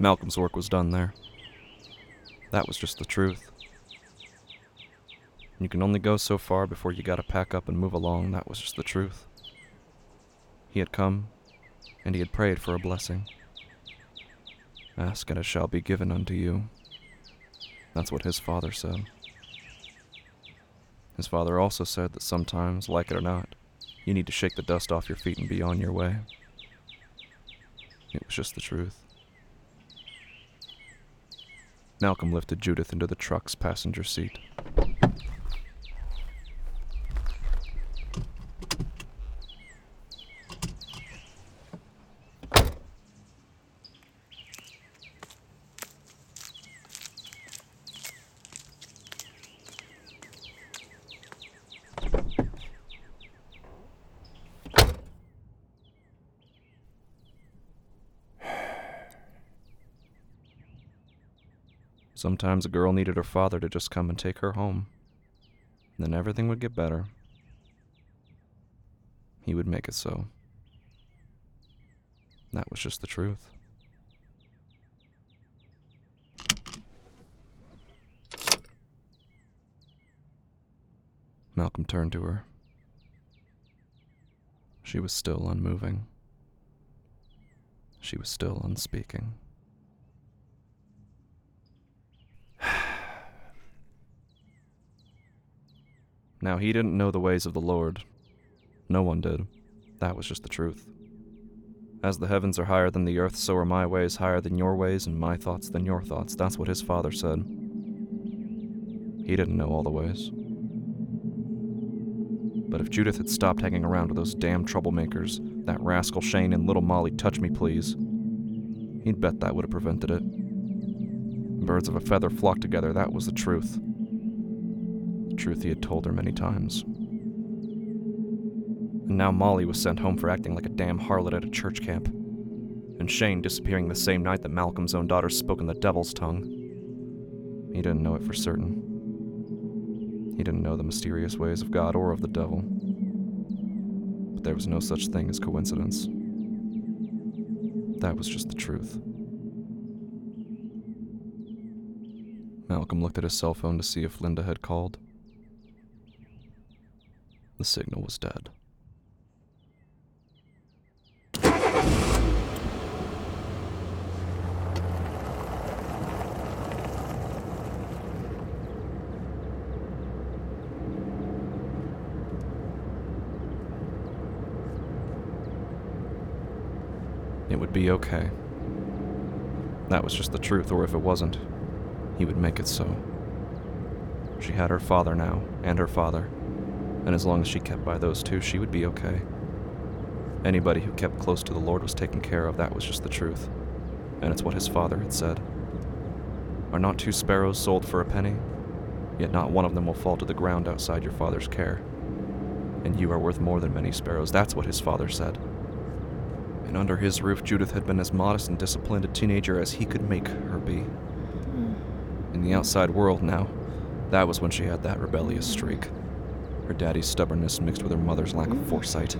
Malcolm's work was done there. That was just the truth. You can only go so far before you gotta pack up and move along. That was just the truth. He had come, and he had prayed for a blessing. Ask, and it shall be given unto you. That's what his father said. His father also said that sometimes, like it or not, you need to shake the dust off your feet and be on your way. It was just the truth. Malcolm lifted Judith into the truck's passenger seat. Sometimes a girl needed her father to just come and take her home. Then everything would get better. He would make it so. That was just the truth. Malcolm turned to her. She was still unmoving. She was still unspeaking. Now, he didn't know the ways of the Lord. No one did. That was just the truth. As the heavens are higher than the earth, so are my ways higher than your ways, and my thoughts than your thoughts. That's what his father said. He didn't know all the ways. But if Judith had stopped hanging around with those damn troublemakers, that rascal Shane and little Molly touch me please, he'd bet that would have prevented it. Birds of a feather flock together, that was the truth truth he had told her many times. And now Molly was sent home for acting like a damn harlot at a church camp, and Shane disappearing the same night that Malcolm's own daughter spoke in the devil's tongue. He didn't know it for certain. He didn't know the mysterious ways of God or of the devil. But there was no such thing as coincidence. That was just the truth. Malcolm looked at his cell phone to see if Linda had called. The signal was dead. It would be okay. That was just the truth, or if it wasn't, he would make it so. She had her father now, and her father and as long as she kept by those two, she would be okay. Anybody who kept close to the Lord was taken care of, that was just the truth. And it's what his father had said. Are not two sparrows sold for a penny? Yet not one of them will fall to the ground outside your father's care. And you are worth more than many sparrows, that's what his father said. And under his roof, Judith had been as modest and disciplined a teenager as he could make her be. Hmm. In the outside world now, that was when she had that rebellious streak her daddy's stubbornness mixed with her mother's lack of foresight.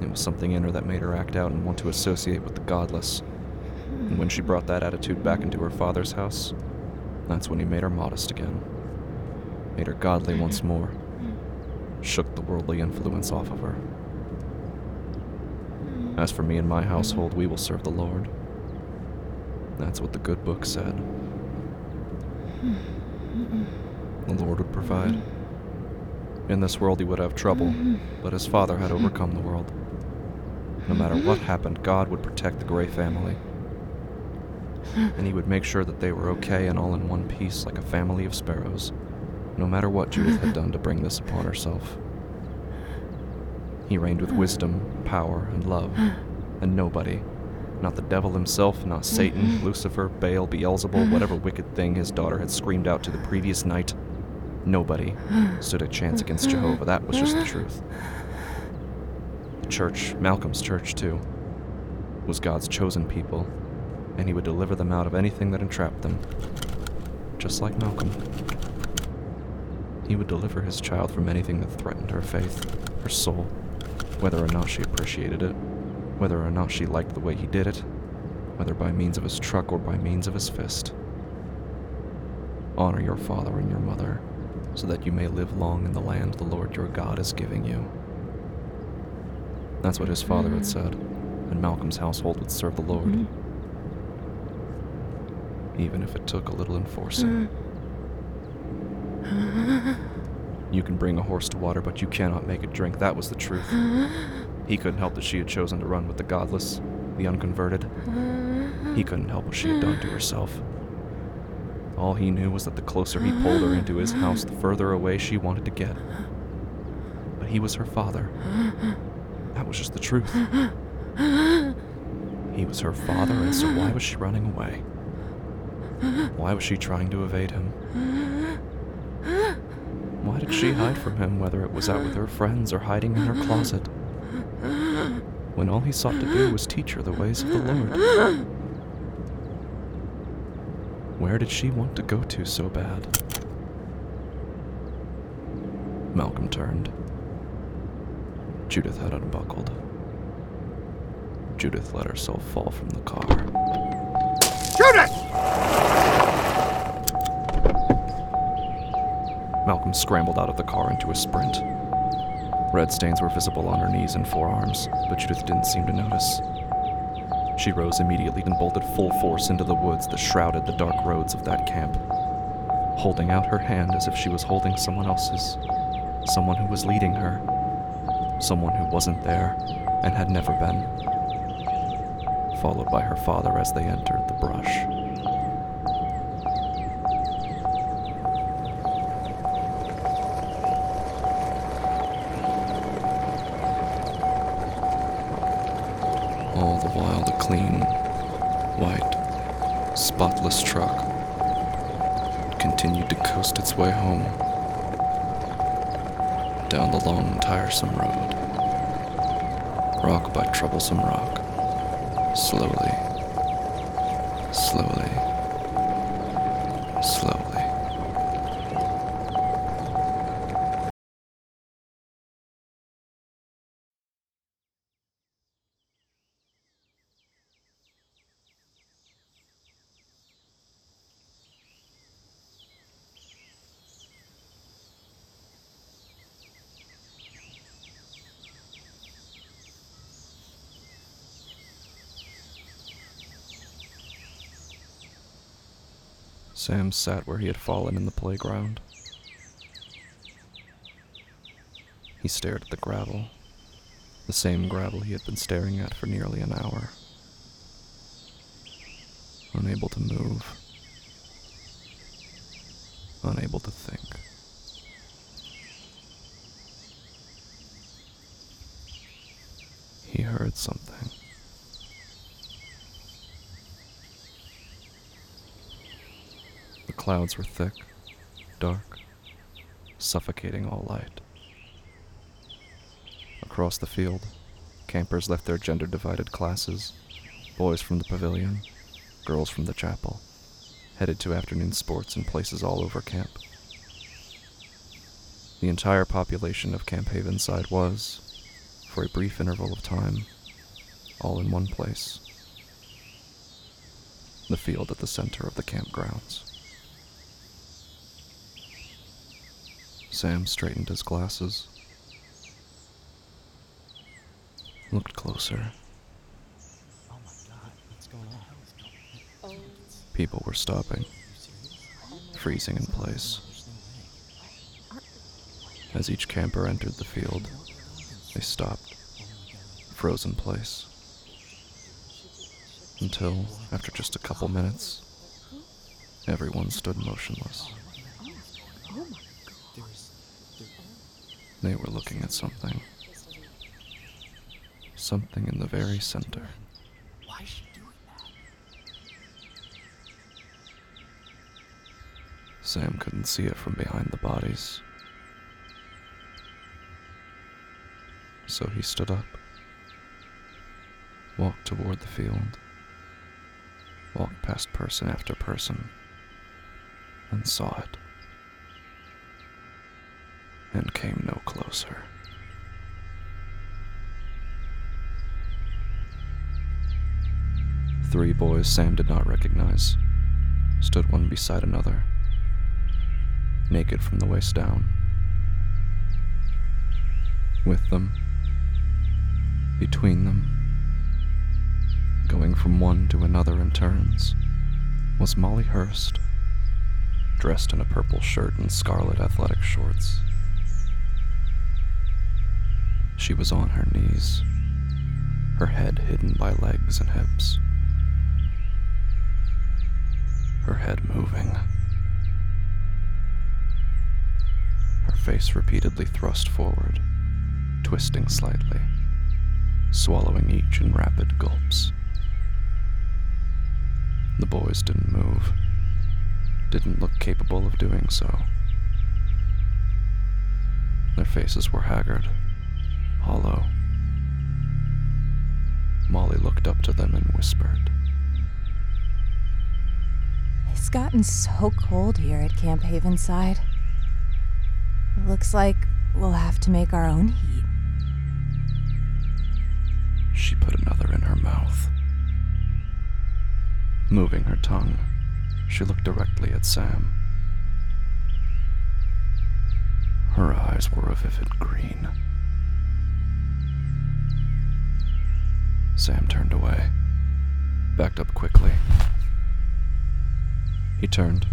It was something in her that made her act out and want to associate with the godless. And when she brought that attitude back into her father's house, that's when he made her modest again. Made her godly once more. Shook the worldly influence off of her. As for me and my household, we will serve the Lord. That's what the good book said. The Lord would provide. In this world he would have trouble, but his father had overcome the world. No matter what happened, God would protect the Gray family. And he would make sure that they were okay and all in one piece like a family of sparrows, no matter what Judith had done to bring this upon herself. He reigned with wisdom, power, and love, and nobody, not the devil himself, not Satan, Lucifer, Baal, Beelzebul, whatever wicked thing his daughter had screamed out to the previous night, Nobody stood a chance against Jehovah. That was just the truth. The church, Malcolm's church too, was God's chosen people, and he would deliver them out of anything that entrapped them. Just like Malcolm. He would deliver his child from anything that threatened her faith, her soul, whether or not she appreciated it, whether or not she liked the way he did it, whether by means of his truck or by means of his fist. Honor your father and your mother, so that you may live long in the land the Lord your God is giving you. That's what his father had mm-hmm. said, and Malcolm's household would serve the Lord, mm-hmm. even if it took a little enforcing. Mm. You can bring a horse to water, but you cannot make it drink. That was the truth. He couldn't help that she had chosen to run with the godless, the unconverted. He couldn't help what she had done to herself. All he knew was that the closer he pulled her into his house, the further away she wanted to get. But he was her father. That was just the truth. He was her father, and so why was she running away? Why was she trying to evade him? Why did she hide from him, whether it was out with her friends or hiding in her closet? When all he sought to do was teach her the ways of the Lord. Where did she want to go to so bad? Malcolm turned. Judith had unbuckled. Judith let herself fall from the car. Judith! Malcolm scrambled out of the car into a sprint. Red stains were visible on her knees and forearms, but Judith didn't seem to notice. She rose immediately and bolted full force into the woods that shrouded the dark roads of that camp, holding out her hand as if she was holding someone else's, someone who was leading her, someone who wasn't there and had never been, followed by her father as they entered the brush. All the while, the spotless truck continued to coast its way home down the long, tiresome road, rock by troublesome rock, slowly, slowly. Sam sat where he had fallen in the playground. He stared at the gravel, the same gravel he had been staring at for nearly an hour. Unable to move, unable to think. He heard something. Clouds were thick, dark, suffocating all light. Across the field, campers left their gender divided classes boys from the pavilion, girls from the chapel, headed to afternoon sports in places all over camp. The entire population of Camp Havenside was, for a brief interval of time, all in one place the field at the center of the campgrounds. Sam straightened his glasses, looked closer. People were stopping, freezing in place. As each camper entered the field, they stopped, frozen in place. Until, after just a couple minutes, everyone stood motionless. They were looking at something. Something in the very center. Why is she doing that? Sam couldn't see it from behind the bodies. So he stood up, walked toward the field, walked past person after person, and saw it, and came no boys Sam did not recognize stood one beside another, naked from the waist down. With them, between them, going from one to another in turns, was Molly Hurst, dressed in a purple shirt and scarlet athletic shorts. She was on her knees, her head hidden by legs and hips. Her head moving. Her face repeatedly thrust forward, twisting slightly, swallowing each in rapid gulps. The boys didn't move, didn't look capable of doing so. Their faces were haggard, hollow. Molly looked up to them and whispered. It's gotten so cold here at Camp Havenside. It looks like we'll have to make our own heat. She put another in her mouth. Moving her tongue, she looked directly at Sam. Her eyes were a vivid green. Sam turned away, backed up quickly. He turned.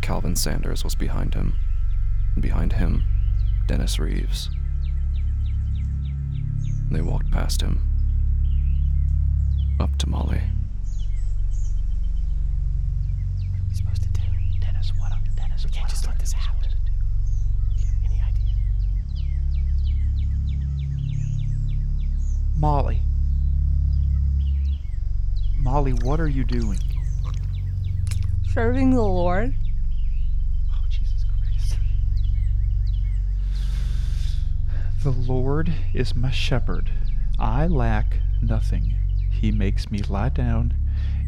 Calvin Sanders was behind him, and behind him, Dennis Reeves. They walked past him, up to Molly. What are we supposed to do? Dennis, what up? Dennis, we can't just let this happen. Any idea? Molly. Molly, what are you doing? Serving the Lord? Oh, Jesus Christ. The Lord is my shepherd. I lack nothing. He makes me lie down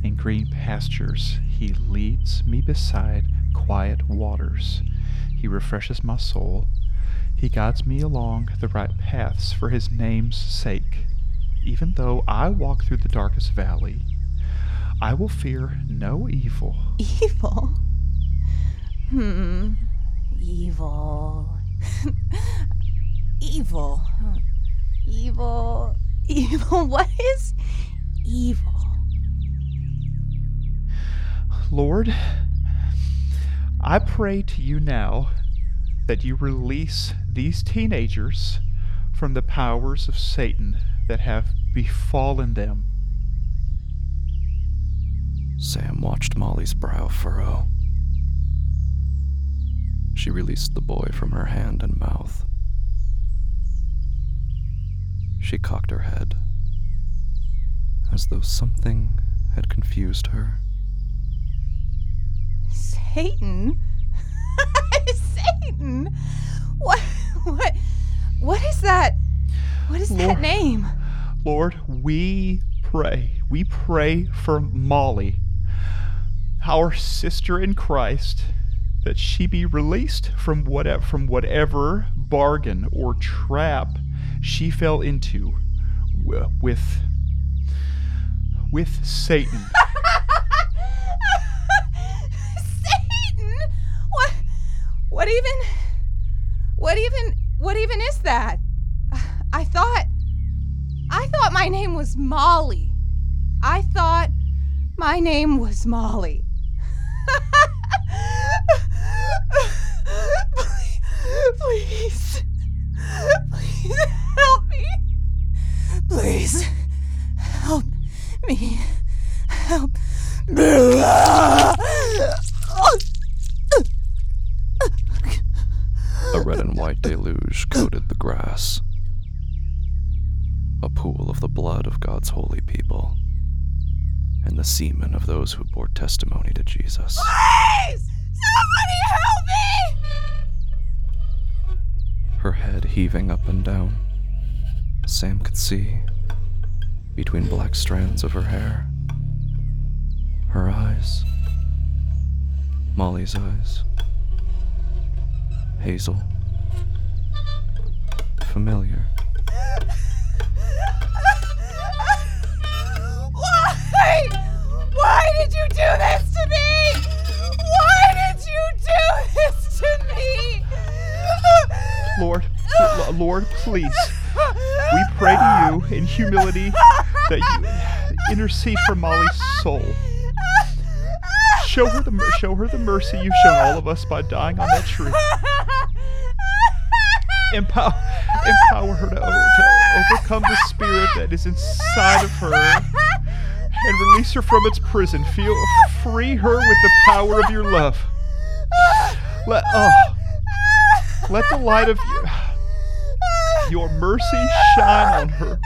in green pastures. He leads me beside quiet waters. He refreshes my soul. He guides me along the right paths for his name's sake. Even though I walk through the darkest valley, I will fear no evil. Evil? Hmm. Evil. evil. Evil. Evil. What is evil? Lord, I pray to you now that you release these teenagers from the powers of Satan that have befallen them. Sam watched Molly's brow furrow. She released the boy from her hand and mouth. She cocked her head, as though something had confused her. Satan? Satan? What? What? What is that? What is that name? Lord, we pray. We pray for Molly, our sister in Christ, that she be released from whatever, from whatever bargain or trap she fell into with with Satan. Satan? What? What even? What even? What even is that? I thought. I thought my name was Molly. I thought my name was Molly. Please, please help me. Please help me. Help. A red and white deluge coated the grass. A pool of the blood of God's holy people, and the semen of those who bore testimony to Jesus. Please! Somebody heaving up and down. Sam could see, between black strands of her hair, her eyes, Molly's eyes, Hazel, familiar. Why? Why did you do this to me? Why did you do this to me? Lord, please, we pray to you in humility that you intercede for Molly's soul. Show her the show her the mercy you've shown all of us by dying on that tree. Empower, empower her to, to overcome the spirit that is inside of her and release her from its prison. Feel free her with the power of your love. Let oh, let the light of your, your mercy shine on her.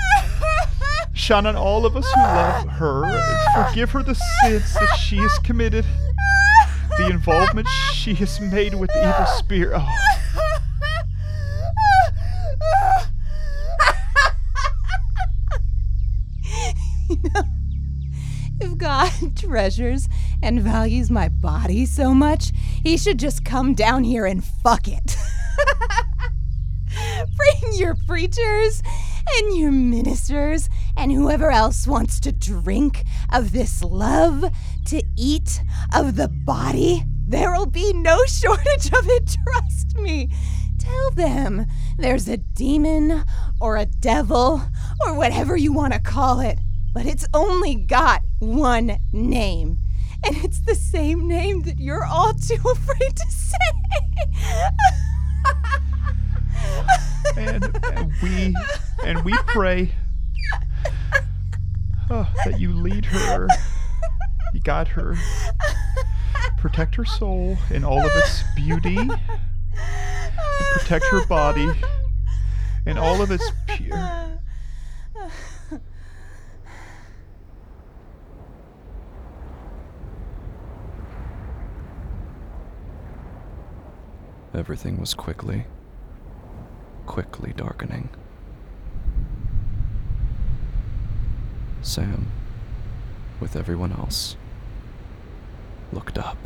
Shine on all of us who love her. Forgive her the sins that she has committed, the involvement she has made with the evil spirit. Oh. If God treasures and values my body so much, he should just come down here and fuck it. Your preachers and your ministers and whoever else wants to drink of this love, to eat of the body. There'll be no shortage of it, trust me. Tell them there's a demon or a devil or whatever you want to call it, but it's only got one name. And it's the same name that you're all too afraid to say. and, and we and we pray oh, that you lead her, you guide her, protect her soul in all of its beauty, protect her body in all of its pure. Everything was quickly, quickly darkening. Sam, with everyone else, looked up.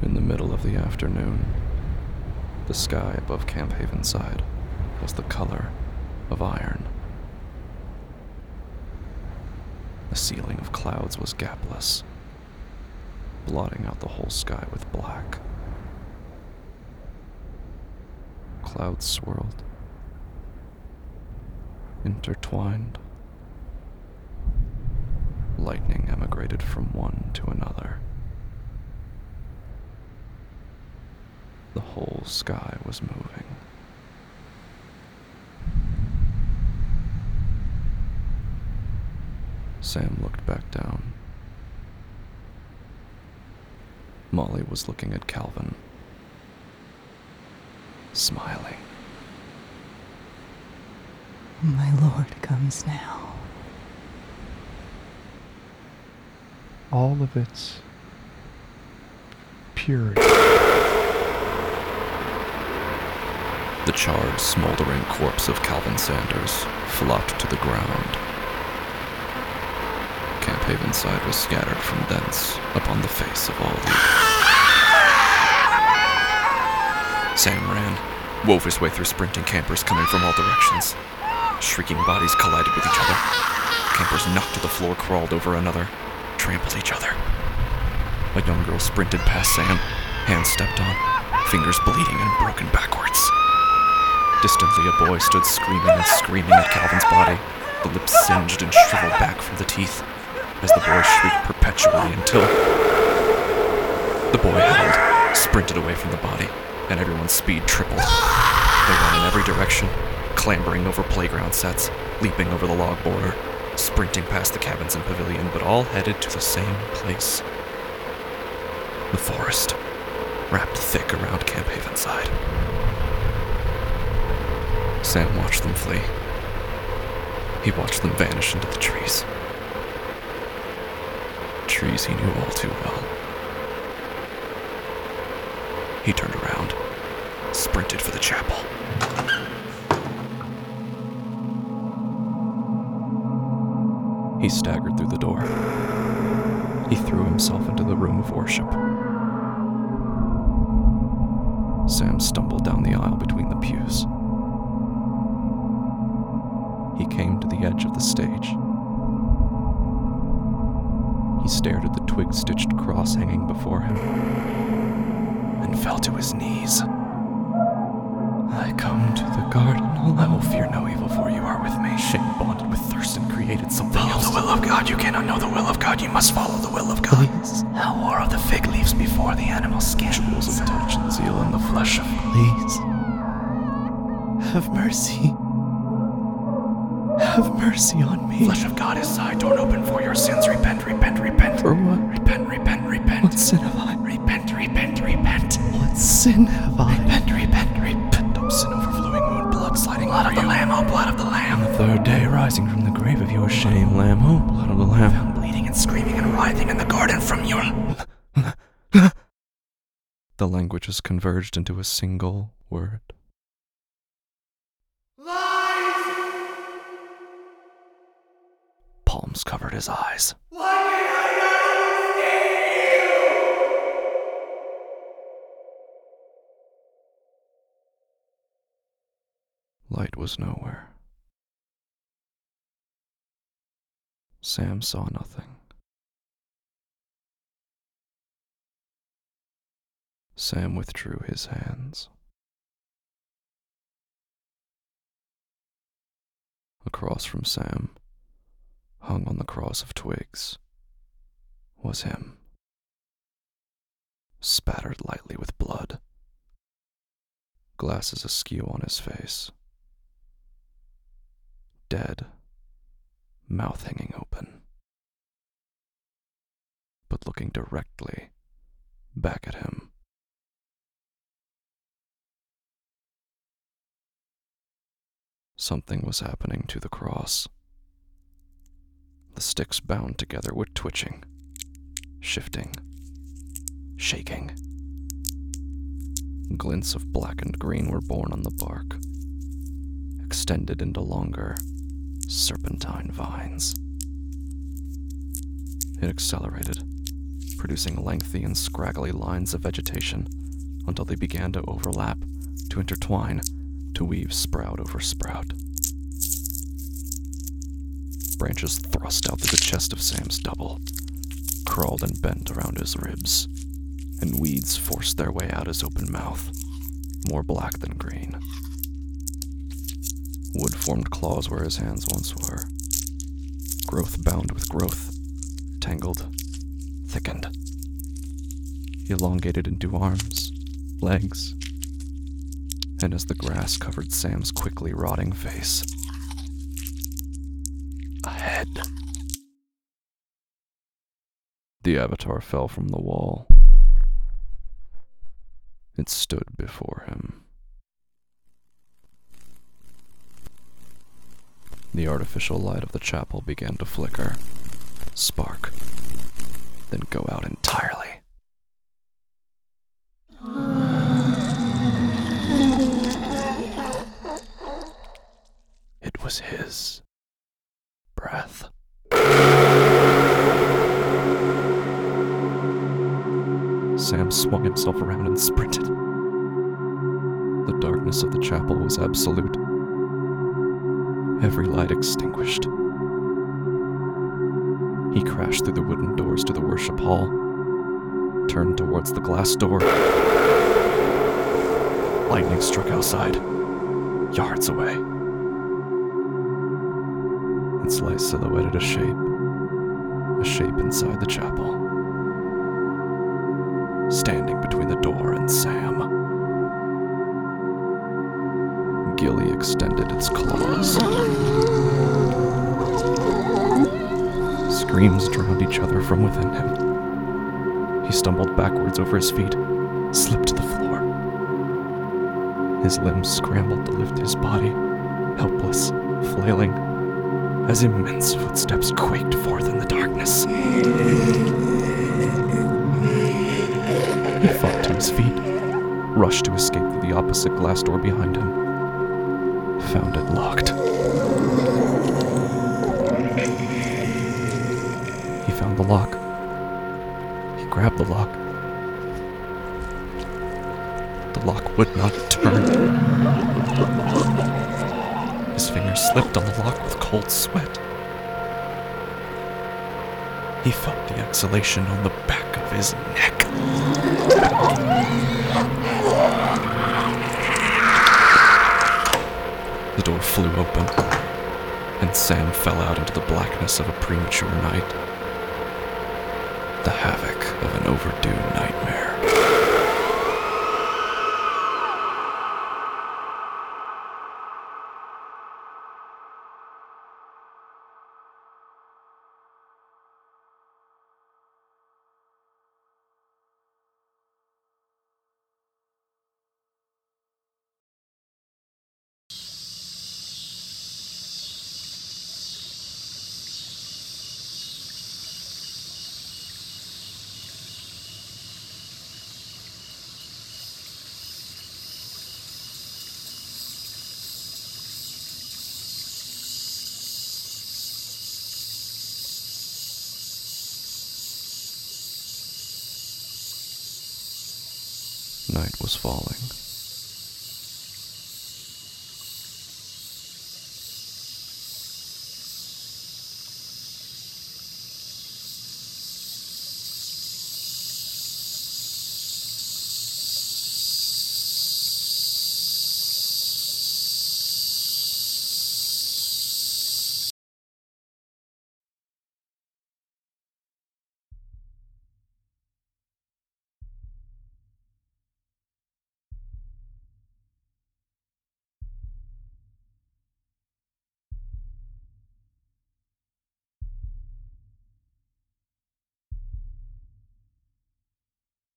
In the middle of the afternoon, the sky above Camp Havenside was the color of iron. The ceiling of clouds was gapless, blotting out the whole sky with black. Clouds swirled, intertwined. Lightning emigrated from one to another. The whole sky was moving. Sam looked back down. Molly was looking at Calvin, smiling. My Lord comes now. all of its purity. The charred, smoldering corpse of Calvin Sanders flopped to the ground. Camp Havenside was scattered from thence upon the face of all the Sam ran, wove his way through sprinting campers coming from all directions. Shrieking bodies collided with each other. Campers knocked to the floor, crawled over another, trampled each other. A young girl sprinted past Sam, hands stepped on, fingers bleeding and broken backwards. Distantly, a boy stood screaming and screaming at Calvin's body, the lips singed and shriveled back from the teeth, as the boy shrieked perpetually until. The boy held, sprinted away from the body, and everyone's speed tripled. They ran in every direction, clambering over playground sets, leaping over the log border, sprinting past the cabins and pavilion, but all headed to the same place the forest, wrapped thick around Camp Havenside. Sam watched them flee. He watched them vanish into the trees. Trees he knew all too well. He turned around, sprinted for the chapel. He staggered through the door. He threw himself into the room of worship. Sam stumbled down the aisle between the pews. He came to the edge of the stage. Stitched cross hanging before him. and fell to his knees. I come to the garden alone. I will fear no evil, for you are with me. Shame bonded with thirst and created something Follow else. the will of God. You cannot know the will of God. You must follow the will of God. Please. How war of the fig leaves before the animal skin. Jewels of touch and zeal in the flesh of Please. Have mercy. Have mercy on me. Flesh of God is side torn open for your sins. Repent, repent, repent. For what? Repent, repent, repent. What sin have I? Repent, repent, repent. What sin have I? Repent, repent, repent. Oh, sin overflowing moon, blood sliding blood of the lamb, oh, blood of the lamb. The third day rising from the grave of your shame, Lamb, oh, blood of the Lamb. Found bleeding and screaming and writhing in the garden from your. The languages converged into a single word. Palms covered his eyes. Light was nowhere. Sam saw nothing. Sam withdrew his hands. Across from Sam, hung on the cross of twigs, was him, spattered lightly with blood, glasses askew on his face, dead, mouth hanging open, but looking directly back at him. Something was happening to the cross. The sticks bound together were twitching, shifting, shaking. Glints of black and green were born on the bark, extended into longer, serpentine vines. It accelerated, producing lengthy and scraggly lines of vegetation until they began to overlap, to intertwine, to weave sprout over sprout. Branches thrust out through the chest of Sam's double, crawled and bent around his ribs, and weeds forced their way out his open mouth, more black than green. Wood formed claws where his hands once were. Growth bound with growth, tangled, thickened, He elongated into arms, legs, and as the grass covered Sam's quickly rotting face, The avatar fell from the wall. It stood before him. The artificial light of the chapel began to flicker, spark, then go out entirely. It was his breath. Sam swung himself around and sprinted. The darkness of the chapel was absolute. Every light extinguished. He crashed through the wooden doors to the worship hall, turned towards the glass door. Lightning struck outside, yards away. Its light silhouetted a shape, a shape inside the chapel, standing between the door and Sam. Gilly extended its claws. Screams drowned each other from within him. He stumbled backwards over his feet, slipped to the floor. His limbs scrambled to lift his body, helpless, flailing, as immense footsteps quaked forth in the darkness. He fought to his feet, rushed to escape through the opposite glass door behind him. Found it locked. He found the lock. He grabbed the lock. The lock would not turn. His fingers slipped on the lock with cold sweat. He felt the exhalation on the back of his neck. The door flew open, and Sam fell out into the blackness of a premature night. The havoc of an overdue nightmare. Night was falling.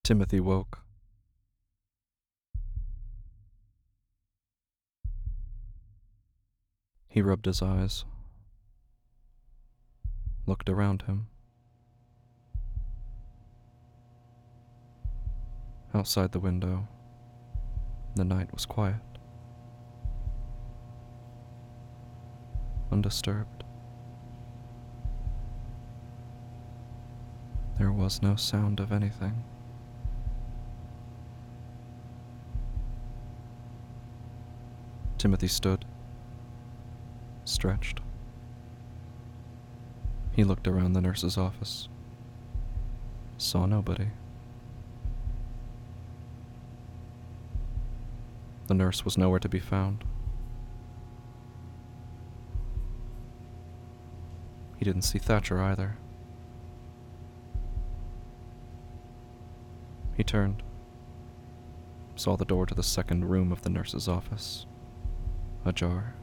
Timothy woke. He rubbed his eyes, looked around him. Outside the window, the night was quiet, undisturbed. There was no sound of anything. Timothy stood, stretched. He looked around the nurse's office, saw nobody. The nurse was nowhere to be found. He didn't see Thatcher either. He turned, saw the door to the second room of the nurse's office ajar.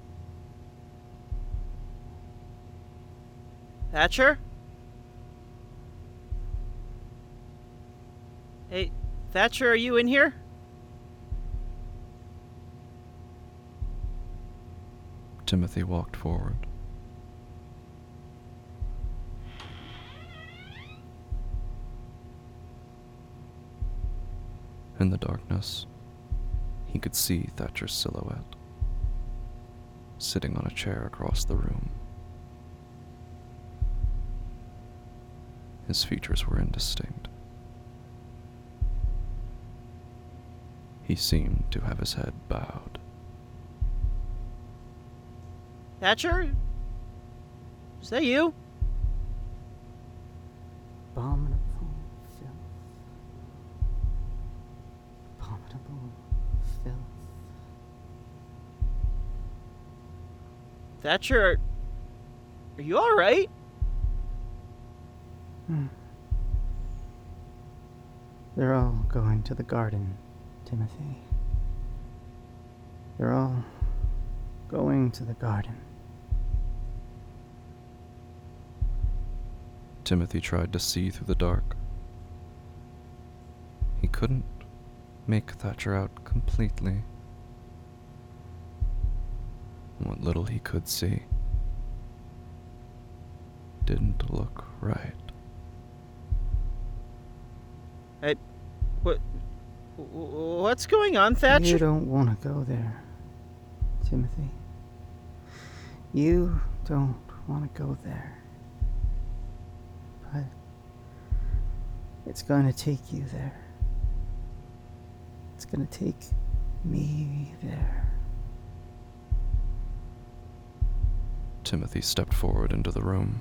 Thatcher? Hey, Thatcher, are you in here? Timothy walked forward. In the darkness, he could see Thatcher's silhouette, sitting on a chair across the room. His features were indistinct. He seemed to have his head bowed. Thatcher? Is that you? Abominable filth. Abominable filth. Thatcher, are you alright? Hmm. They're all going to the garden, Timothy. They're all going to the garden. Timothy tried to see through the dark. He couldn't make Thatcher out completely. What little he could see didn't look right. What? What's going on, Thatcher? You don't want to go there, Timothy. You don't want to go there. But it's going to take you there. It's going to take me there. Timothy stepped forward into the room,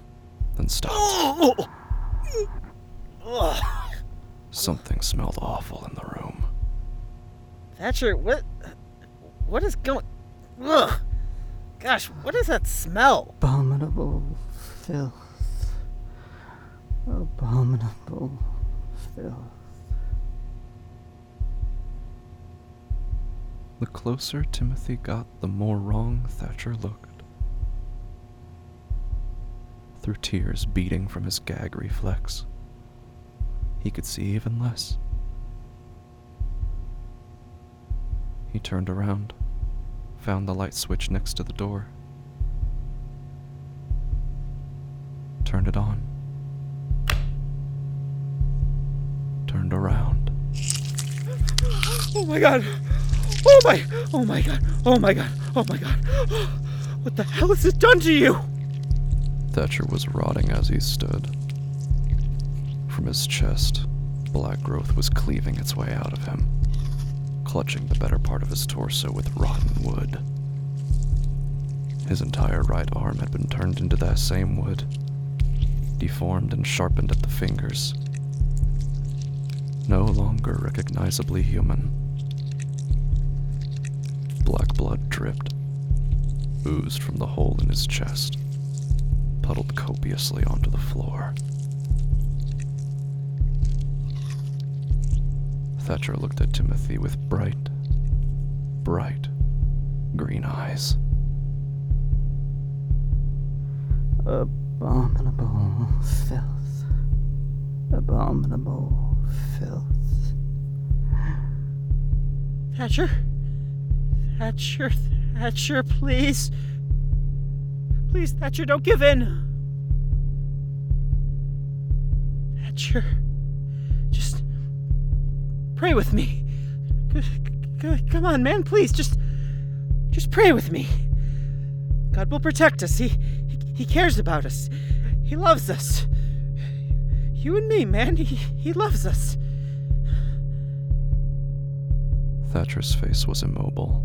then stopped. Something smelled awful in the room. Thatcher, what? What is going? Ugh. Gosh, what is that smell? Abominable filth. Abominable filth. The closer Timothy got, the more wrong Thatcher looked. Through tears beating from his gag reflex, he could see even less. He turned around, found the light switch next to the door, turned it on, turned around. Oh my god! Oh my! Oh my god! Oh my god! Oh my god! What the hell has it done to you? Thatcher was rotting as he stood. From his chest, black growth was cleaving its way out of him, clutching the better part of his torso with rotten wood. His entire right arm had been turned into that same wood, deformed and sharpened at the fingers. No longer recognizably human. Black blood dripped, oozed from the hole in his chest puddled copiously onto the floor. Thatcher looked at Timothy with bright, bright green eyes. Abominable filth. Abominable filth. Thatcher? Thatcher, Thatcher, please. Please, Thatcher, don't give in. Thatcher, just pray with me. C- c- Come on, man, please, just, just pray with me. God will protect us. He, he, he cares about us. He loves us. You and me, man. He, he loves us. Thatcher's face was immobile,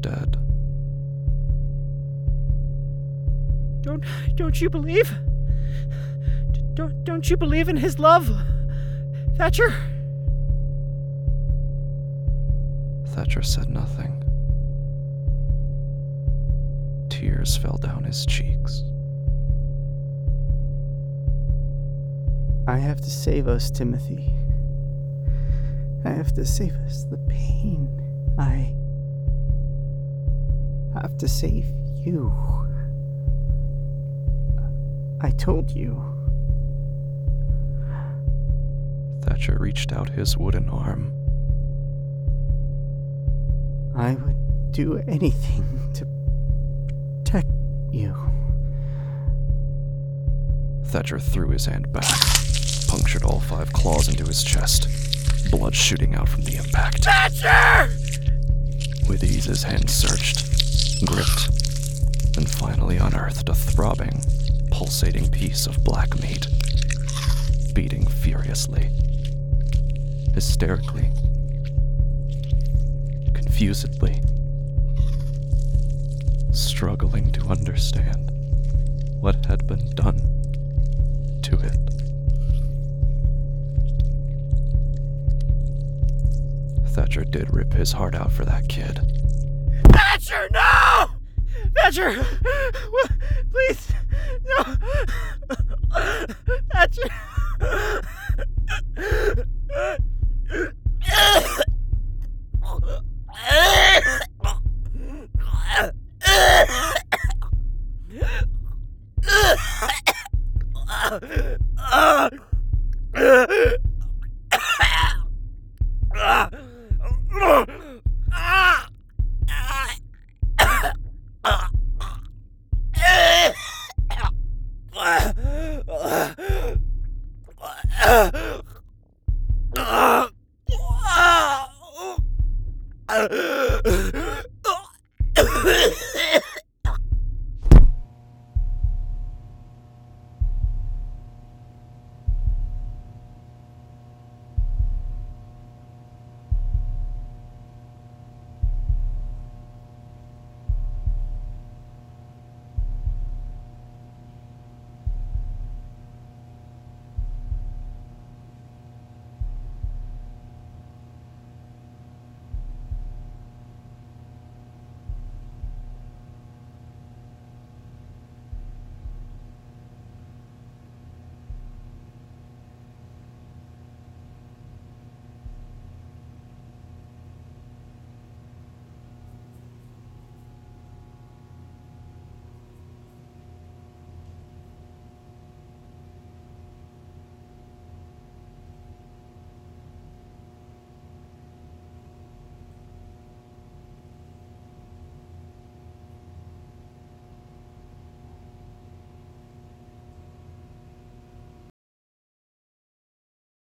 dead. Don't, don't you believe? Don't, don't you believe in his love, Thatcher? Thatcher said nothing. Tears fell down his cheeks. I have to save us, Timothy. I have to save us the pain. I have to save you. I told you. Thatcher reached out his wooden arm. I would do anything to protect you. Thatcher threw his hand back, punctured all five claws into his chest, blood shooting out from the impact. Thatcher! With ease, his hand searched, gripped, and finally unearthed a throbbing, pulsating piece of black meat, beating furiously, hysterically, confusedly, struggling to understand what had been done to it. Thatcher did rip his heart out for that kid. Thatcher, no! Thatcher! Please!